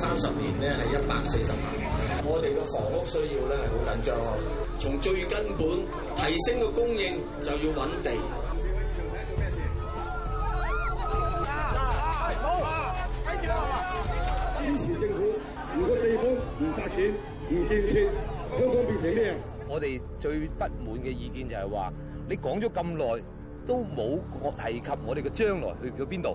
三十年咧係一百四十萬，我哋個房屋需要咧係好緊張。從最根本提升個供應，就要揾地。支持政府。如果地方唔發展、唔建設，香港變成咩？我哋最不滿嘅意見就係話，你講咗咁耐都冇提及我哋嘅將來去咗邊度。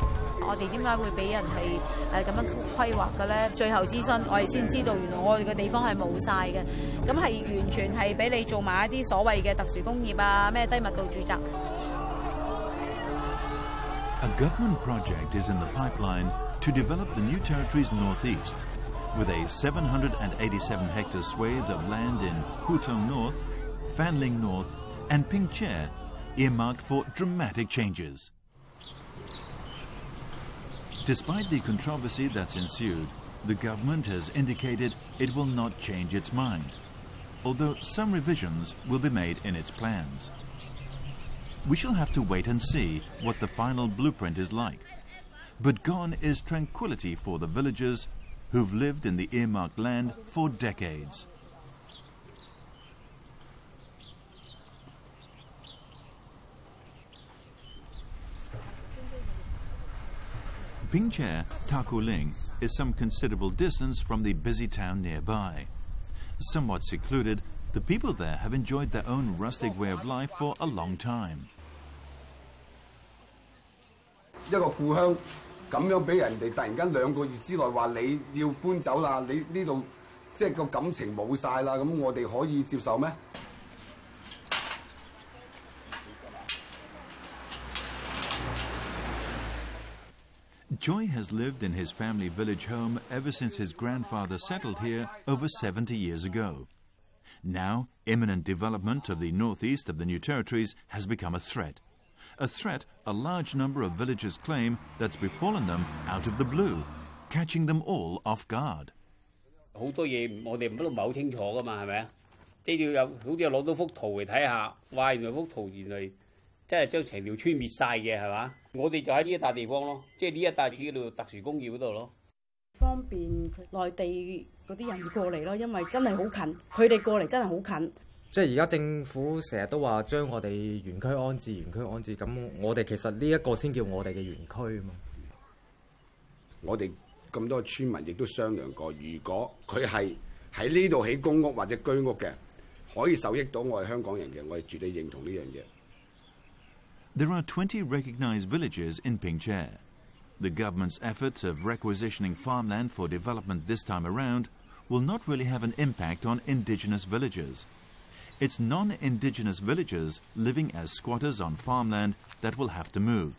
我哋點解會俾人係誒咁樣規劃嘅咧？最後諮詢我哋先知道，原來我哋嘅地方係冇晒嘅，咁係完全係俾你做埋一啲所謂嘅特殊工業啊，咩低密度住宅。A government project is in the pipeline to develop the new territory's northeast, with a 787 hectare swathe of land in Hutong North, Fanling North, and Pingche earmarked for dramatic changes. Despite the controversy that's ensued, the government has indicated it will not change its mind, although some revisions will be made in its plans. We shall have to wait and see what the final blueprint is like. But gone is tranquility for the villagers who've lived in the earmarked land for decades. Pingche, Takuling, is some considerable distance from the busy town nearby. Somewhat secluded, the people there have enjoyed their own rustic way of life for a long time. 一個故鄉咁樣俾人哋突然間兩個月之內話你要搬走啦，你呢度即係個感情冇晒啦，咁我哋可以接受咩？Joy has lived in his family village home ever since his grandfather settled here over 70 years ago. Now, imminent development of the northeast of the New Territories has become a threat. A threat a large number of villagers claim that's befallen them out of the blue, catching them all off guard. 好多嘢我哋都唔係好清楚噶嘛，係咪啊？即係要有好似攞到幅圖嚟睇下，哇！原來幅圖原來〜即係將成條村滅晒嘅係嘛？我哋就喺呢一帶地方咯，即係呢一帶呢度特殊工業嗰度咯。方便內地嗰啲人過嚟咯，因為真係好近，佢哋過嚟真係好近。即係而家政府成日都話將我哋園區安置，園區安置咁，我哋其實呢一個先叫我哋嘅園區嘛。我哋咁多村民亦都商量過，如果佢係喺呢度起公屋或者居屋嘅，可以受益到我係香港人嘅，我係絕對認同呢樣嘢。There are 20 recognized villages in Pingchir. The government's efforts of requisitioning farmland for development this time around will not really have an impact on indigenous villages. It's non-indigenous villagers living as squatters on farmland that will have to move.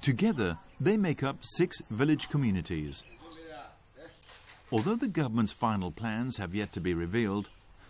Together, they make up six village communities. Although the government's final plans have yet to be revealed,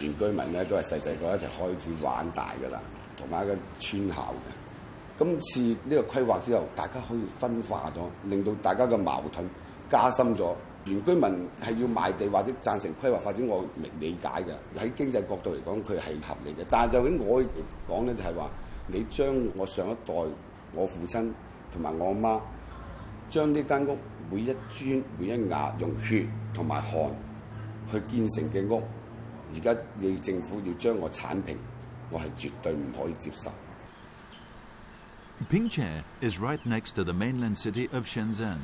原居民咧都係細細個一齊開始玩大噶啦，同埋一個村校嘅。今次呢個規劃之後，大家可以分化咗，令到大家嘅矛盾加深咗。原居民係要賣地或者贊成規劃發展，我明理解嘅。喺經濟角度嚟講，佢係合理嘅。但係就喺我講咧，就係話你將我上一代我父親同埋我媽將呢間屋每一磚每一瓦用血同埋汗去建成嘅屋。而家你政府要將我剷平，我係絕對唔可以接受。Pingchao is right next to the mainland city of Shenzhen.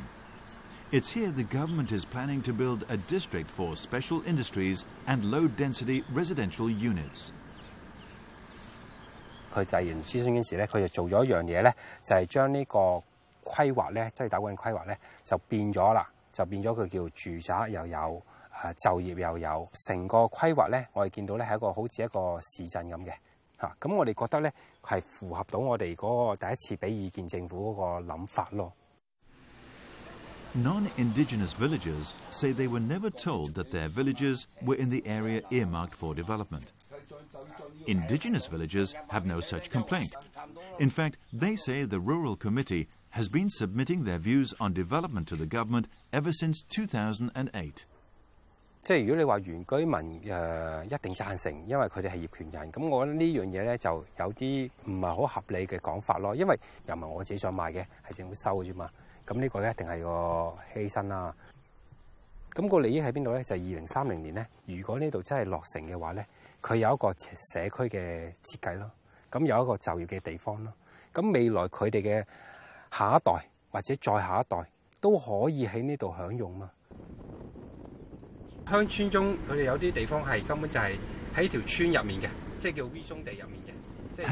It's here the government is planning to build a district for special industries and low-density residential units. 佢突完諮詢嗰時咧，佢就做咗一樣嘢咧，就係將呢個規劃咧，即係打嗰陣規劃咧，就變咗啦，就變咗佢叫住宅又有。non indigenous villagers say they were never told that their villages were in the area earmarked for development. Indigenous villagers have no such complaint. In fact, they say the Rural Committee has been submitting their views on development to the government ever since 2008. 即系如果你话原居民诶一定赞成，因为佢哋系业权人。咁我得呢样嘢咧就有啲唔系好合理嘅讲法咯。因为又唔系我自己想買嘅，系政府收嘅啫嘛。咁呢个一定系个牺牲啦。咁个利益喺边度咧？就系二零三零年咧。如果呢度真系落成嘅话咧，佢有一个社区嘅设计咯。咁有一个就业嘅地方咯。咁未来佢哋嘅下一代或者再下一代都可以喺呢度享用嘛。鄉村中佢哋有啲地方係根本就係喺條村入面嘅，即係叫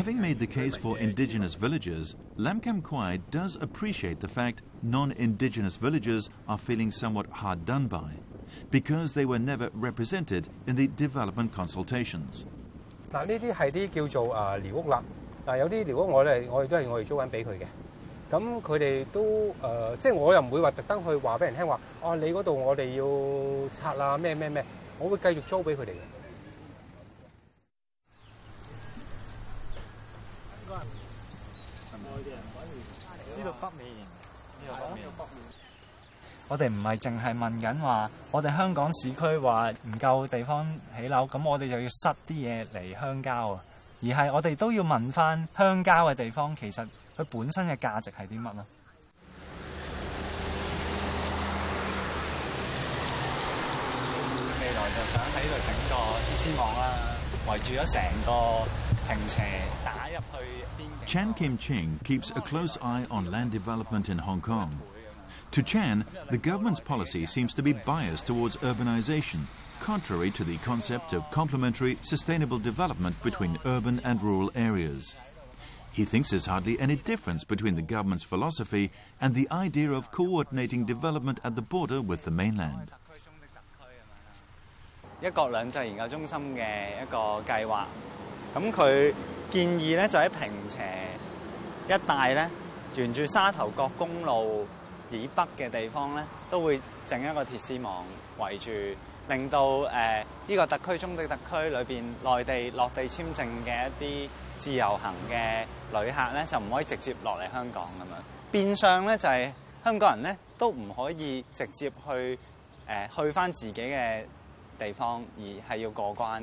V made the case for indigenous villages, Kam Kwai does appreciate the fact non-indigenous villages are feeling somewhat hard done by because they were never represented in the development consultations. 嗱，呢啲係啲叫做啊寮屋啦。嗱，有啲寮屋我哋我哋都係我哋租緊俾佢嘅。咁佢哋都誒，即係我又唔會話特登去話俾人聽話，哦，你嗰度我哋要拆啦，咩咩咩，我會繼續租俾佢哋嘅。呢度北面。我哋唔係淨係問緊話，我哋香港市區話唔夠地方起樓，咁我哋就要塞啲嘢嚟鄉郊啊。而係我哋都要問翻鄉郊嘅地方，其實佢本身嘅價值係啲乜咯？未來就想喺度整個鐵丝網啦，圍住咗成個平斜打入去。Chan Kim Ching keeps a close eye on land development in Hong Kong. To Chan, the government's policy seems to be biased towards urbanization, contrary to the concept of complementary, sustainable development between urban and rural areas. He thinks there's hardly any difference between the government's philosophy and the idea of coordinating development at the border with the mainland. 一國兩制研究中心嘅一個計劃，咁佢建議咧就喺坪輋一帶咧，沿住沙頭角公路。以北嘅地方咧，都會整一個鐵絲網圍住，令到誒呢個特區中的特區裏邊，內地落地簽證嘅一啲自由行嘅旅客咧，就唔可以直接落嚟香港咁樣。變相咧就係香港人咧都唔可以直接去誒去翻自己嘅地方，而係要過關。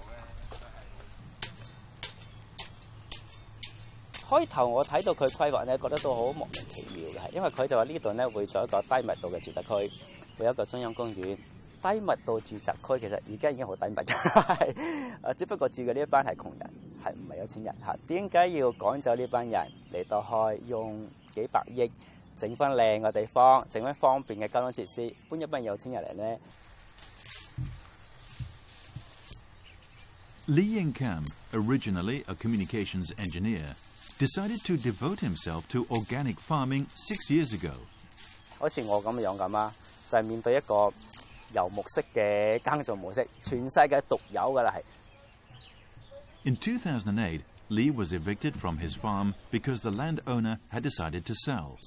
開頭我睇到佢規劃咧，覺得都好莫名其妙嘅，係因為佢就話呢度咧會做一個低密度嘅住宅區，會有一個中央公園。低密度住宅區其實而家已經好低密嘅，啊，只不過住嘅呢一班係窮人，係唔係有錢人嚇？點解要趕走呢班人嚟到開用幾百億整翻靚嘅地方，整翻方便嘅交通設施，搬一班有錢人嚟咧？Lee y o n g c a m originally a communications engineer. decided to devote himself to organic farming six years ago. In 2008, Lee was evicted from his farm because the landowner had decided to sell.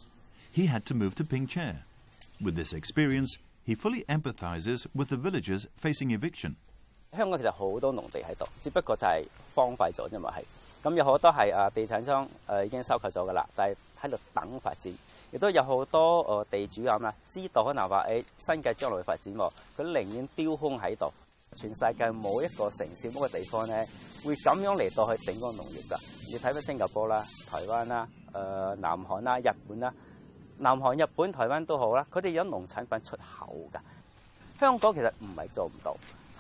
He had to move to Pingche. With this experience, he fully empathizes with the villagers facing eviction. 香港其實好多農地喺度，只不過就係荒廢咗啫嘛，係。咁有好多係誒地產商誒已經收購咗㗎啦，但係喺度等發展，亦都有好多誒地主咁啦，知道可能話誒新界將來發展喎，佢寧願丟空喺度。全世界冇一個城市冇個地方咧，會咁樣嚟到去整個農業㗎。你睇翻新加坡啦、台灣啦、誒南韓啦、日本啦，南韓、日本、台灣都好啦，佢哋有農產品出口㗎。香港其實唔係做唔到。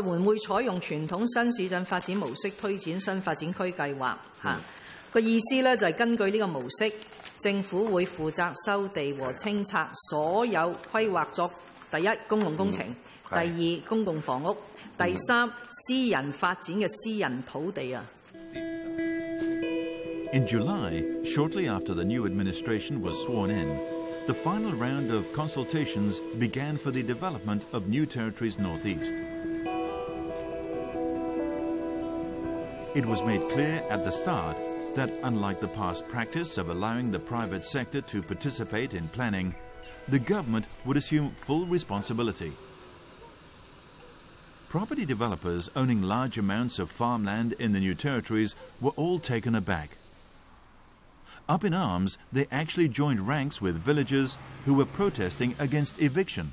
我們會採用傳統新市鎮發展模式推展新發展區計劃。個意思咧就係根據呢個模式，政府會負責收地和清拆所有規劃作第一公共工程、第二公共房屋、第三私人發展嘅私人土地啊。In July，shortly after the new administration was sworn in，the final round of consultations began for the development of new territories Northeast。It was made clear at the start that, unlike the past practice of allowing the private sector to participate in planning, the government would assume full responsibility. Property developers owning large amounts of farmland in the new territories were all taken aback. Up in arms, they actually joined ranks with villagers who were protesting against eviction.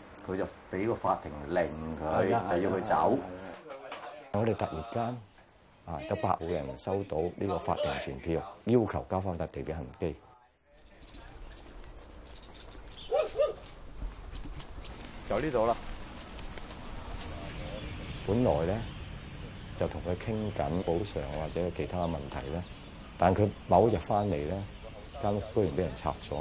佢就俾個法庭令佢，就要佢走。我哋突然間啊，有百户人收到呢個法庭傳票，要求交翻特地嘅痕據。就呢度啦。本來咧就同佢傾緊補償或者其他問題咧，但佢某日翻嚟咧，間屋居然俾人拆咗。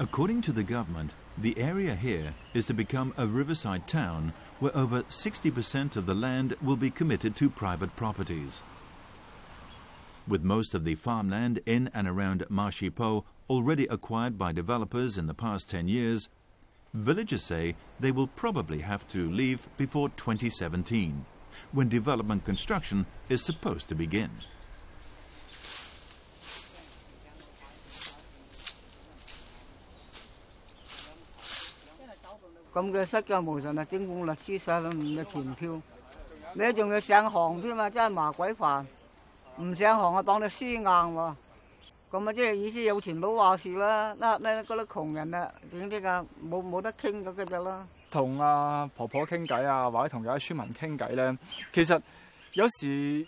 According to the government, the area here is to become a riverside town where over 60% of the land will be committed to private properties. With most of the farmland in and around Marshipo Po already acquired by developers in the past 10 years, villagers say they will probably have to leave before 2017, when development construction is supposed to begin. 咁嘅失腳無神啊！政府律師上唔嘅前票，你仲要上行添啊！真係麻鬼煩，唔上行啊，當你輸硬喎。咁啊，即係意思有錢佬話事啦。嗱嗱嗰啲窮人啊，整啲噶冇冇得傾咁嘅就啦。同阿婆婆傾偈啊，或者同有啲村民傾偈咧，其實有時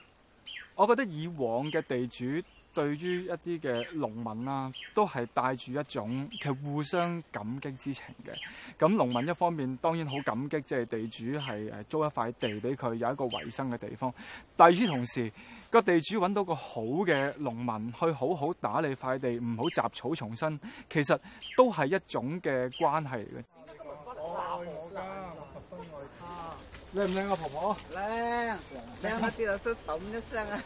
我覺得以往嘅地主。對於一啲嘅農民啦，都係帶住一種嘅互相感激之情嘅。咁農民一方面當然好感激，即係地主係誒租一塊地俾佢有一個維生嘅地方。但係於同時，個地主揾到個好嘅農民去好好打理塊地，唔好雜草叢生，其實都係一種嘅關係嚟嘅。我靚唔靚啊，婆婆？靚。靓一啲人識唸一聲啊？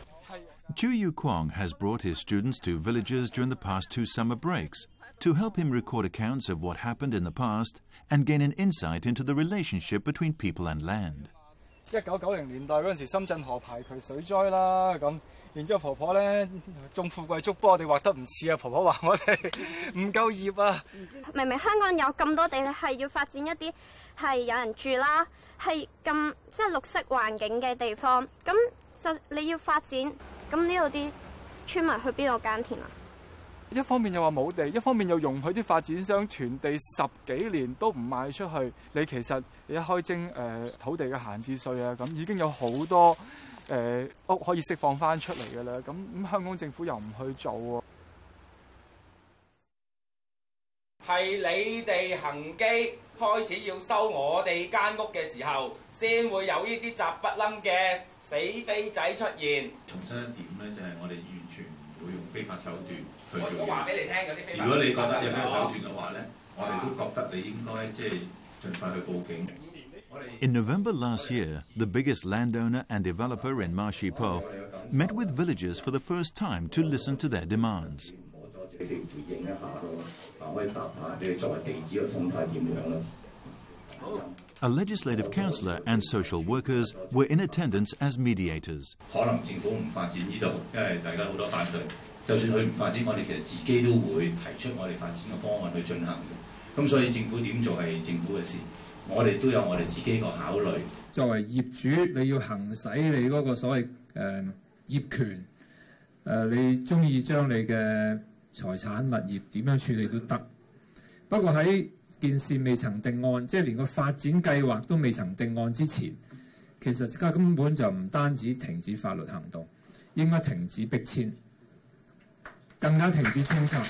Chu Yu Kwong has brought his students to villages during the past two summer breaks to help him record accounts of what happened in the past and gain an insight into the relationship between people and land. 一九九零年代嗰陣時，深圳河排渠水災啦，咁然之後婆婆咧種富貴竹，不過我哋畫得唔似啊！婆婆話我哋唔夠葉啊！明明香港有咁多地係要發展一啲係有人住啦，係咁即係綠色環境嘅地方，咁 就你要发展，咁呢度啲村民去边度耕田啊？一方面又话冇地，一方面又容许啲发展商囤地十几年都唔卖出去。你其实你一开征诶土地嘅闲置税啊，咁已经有好多诶屋可以释放翻出嚟噶啦。咁咁香港政府又唔去做。係你哋行基開始要收我哋間屋嘅時候，先會有呢啲雜不楞嘅死飛仔出現。重申一點咧，就係我哋完全唔會用非法手段去做嘢。如果你覺得有咩手段嘅話咧，我哋都覺得你應該即係儘快去報警。In November last year, the biggest landowner and developer in Marshipo met with villagers for the first time to listen to their demands. 你哋回应一下咯，可以答下你哋作为地址嘅心态点样啦。A legislative councillor and social workers were in attendance as mediators。可能政府唔发展呢度，因为大家好多反对。就算佢唔发展，我哋其实自己都会提出我哋发展嘅方案去进行。咁所以政府点做系政府嘅事，我哋都有我哋自己个考虑。作为业主，你要行使你嗰个所谓诶业权，诶你中意将你嘅。財產、物業點樣處理都得，不過喺件事未曾定案，即係連個發展計劃都未曾定案之前，其實家根本就唔單止停止法律行動，應該停止逼遷，更加停止清拆。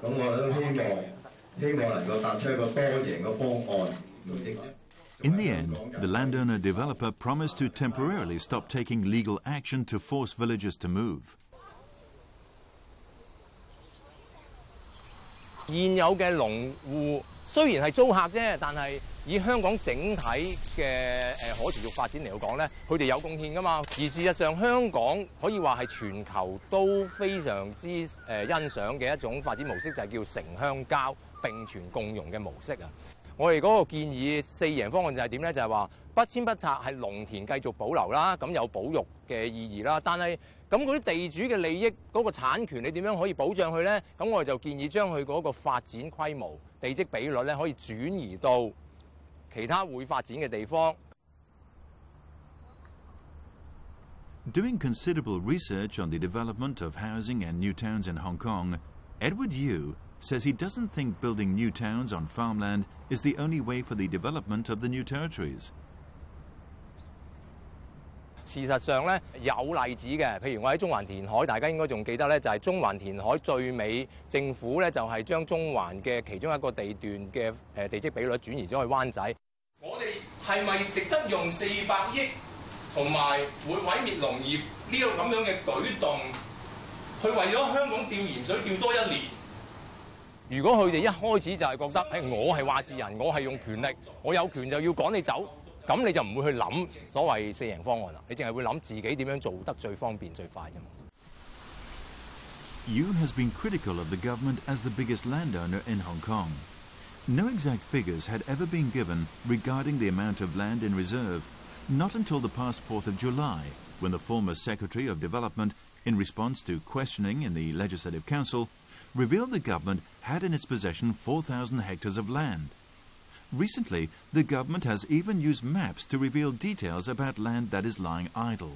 咁我都希望，希望能夠達出一個多贏嘅方案 In t h e e n d t h e l a n d o w n e r d e v e l o p e r p r o m i s e d t o t e m p o r a r i l y s t o p t a k i n g l e g a l a c t i o n t o f o r c e v i l l a g e r s t o m o v e 现有嘅农户虽然系租客啫，但系以香港整体嘅诶可持续发展嚟讲咧，佢哋有贡献噶嘛。而事实上，香港可以话系全球都非常之诶欣赏嘅一种发展模式，就系叫城乡交并存共融嘅模式啊。我哋嗰個建議四贏方案就係點咧？就係、是、話不遷不拆係農田繼續保留啦，咁有保育嘅意義啦。但係咁嗰啲地主嘅利益嗰、那個產權，你點樣可以保障佢咧？咁我哋就建議將佢嗰個發展規模、地積比率咧，可以轉移到其他會發展嘅地方。Doing considerable research on the development of housing and new towns in Hong Kong, Edward Yu says he doesn't think building new towns on farmland is the only way for the development of the new territories。事实上咧有例子嘅，譬如我喺中环填海，大家应该仲记得咧，就系中环填海最尾政府咧就系将中环嘅其中一个地段嘅诶地積比率转移咗去湾仔。我哋系咪值得用四百亿同埋会毁灭农业呢个咁样嘅举动？去为咗香港钓盐水钓多一年？如果佢哋一開始就係覺得，誒、哎、我係話事人，我係用權力，我有權就要趕你走，咁你就唔會去諗所謂四贏方案啦，你淨係會諗自己點樣做得最方便最快啫嘛。Yu has been critical of the government as the biggest landowner in Hong Kong. No exact figures had ever been given regarding the amount of land in reserve, not until the past 4th of July, when the former Secretary of Development, in response to questioning in the Legislative Council, revealed the government had in its possession four thousand hectares of land. Recently, the government has even used maps to reveal details about land that is lying idle.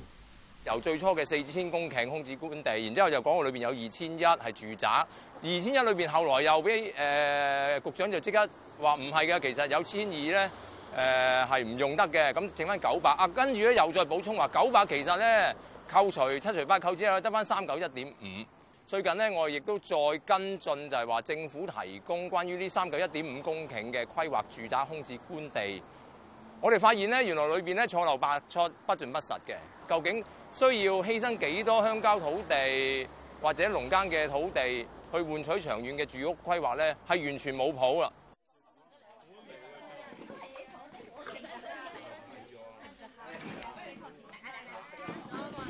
由最初嘅四千公顷空置官地，然之后就讲我里边有二千一系住宅，二千一里边后来又俾诶局长就即刻话唔系嘅，其实有千二咧诶系唔用得嘅，咁剩翻九百啊，跟住咧又再补充话九百其实咧扣除七除八扣之后得翻三九一点五。最近咧，我亦都再跟進，就係話政府提供關於呢三個一點五公頃嘅規劃住宅空置官地，我哋發現咧，原來裏面咧錯漏百出、不盡不實嘅。究竟需要犧牲幾多鄉郊土地或者農間嘅土地去換取長遠嘅住屋規劃咧，係完全冇譜啊！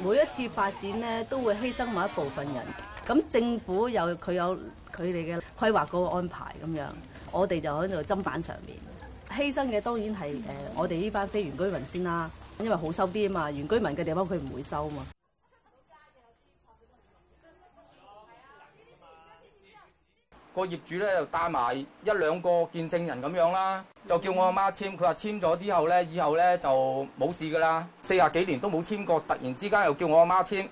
每一次發展咧，都會犧牲某一部分人。咁政府又佢有佢哋嘅規劃嗰個安排咁樣，我哋就喺度砧板上面犧牲嘅當然係誒我哋呢班非原居民先啦，因為好收啲啊嘛，原居民嘅地方佢唔會收啊嘛。個業主咧就帶埋一兩個見證人咁樣啦，就叫我阿媽簽，佢話簽咗之後咧，以後咧就冇事噶啦，四廿幾年都冇簽過，突然之間又叫我阿媽簽。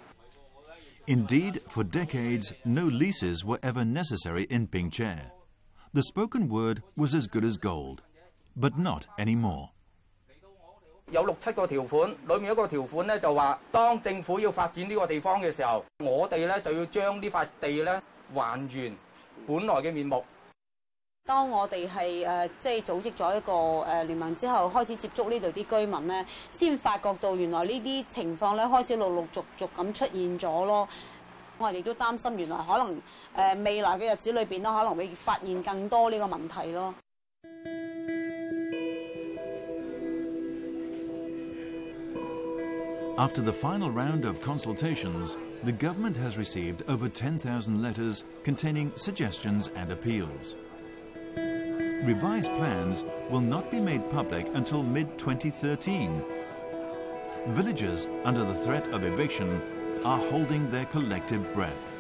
Indeed, for decades, no leases were ever necessary in Pingche. The spoken word was as good as gold, but not anymore. 有六七個條款，裏面一個條款咧就話，當政府要發展呢個地方嘅時候，我哋咧就要將呢塊地咧還原本來嘅面目。当我哋系诶，即系组织咗一个诶联盟之后，开始接触呢度啲居民咧，先发觉到原来呢啲情况咧开始陆陆续续咁出现咗咯。我哋都担心，原来可能诶未来嘅日子里边咧，可能会发现更多呢个问题咯。After the final round of consultations, the government has received over 10,000 letters containing suggestions and appeals. revised plans will not be made public until mid-2013. Villagers under the threat of eviction are holding their collective breath.